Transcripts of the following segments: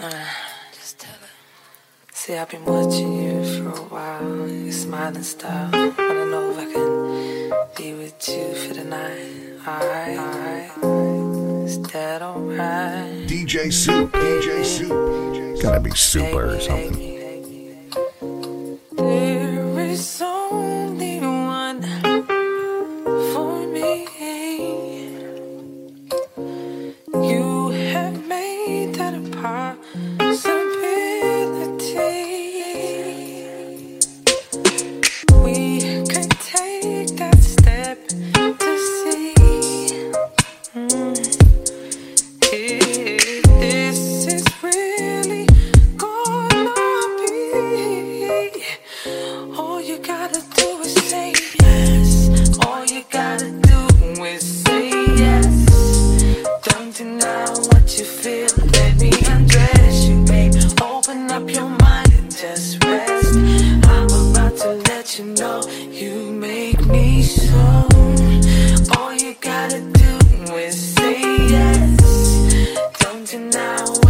See, I've been watching you for a while. Your smiling style. don't know if I can be with you for the night. Alright, alright. Is that alright? DJ Supe. DJ Supe. Gotta be super or something.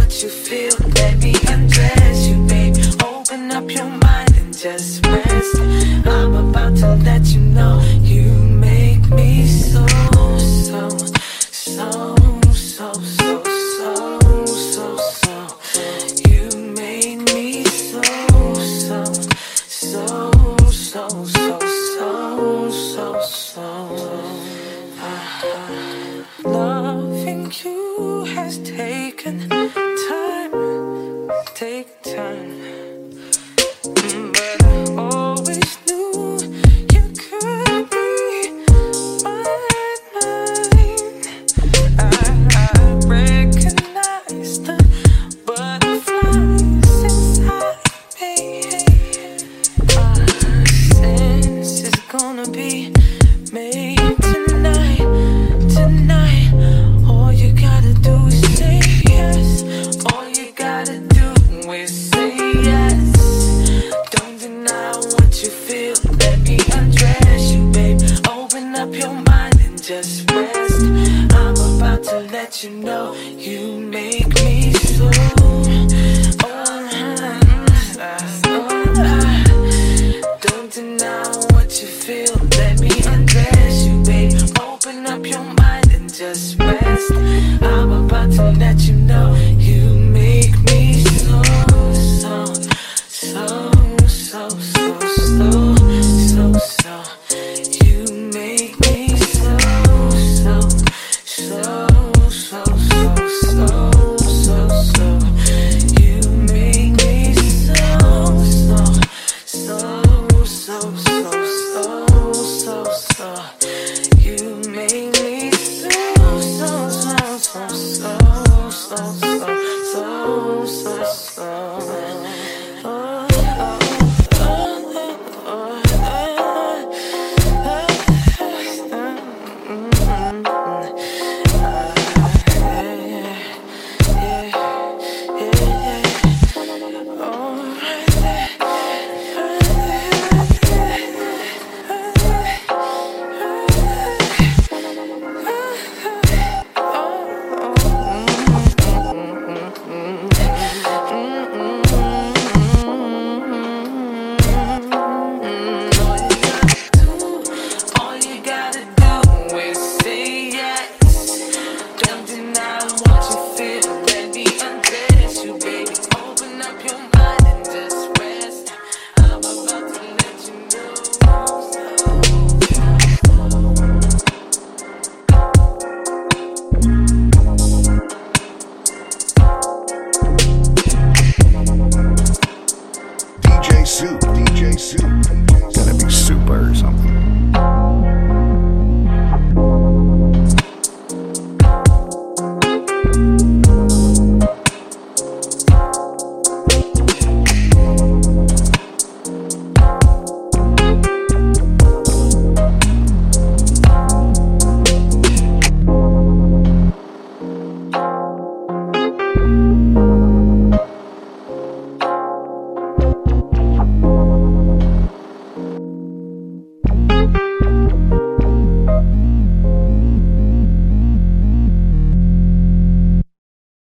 what you feel. Let me undress you, babe. Open up your mind and just rest. I'm about to let you know you make me so, so, so, so, so, so, so. You made me so, so, so, so, so, so, so. Loving you has taken take time. you feel. Let me undress you, babe. Open up your mind and just rest. I'm about to let you know.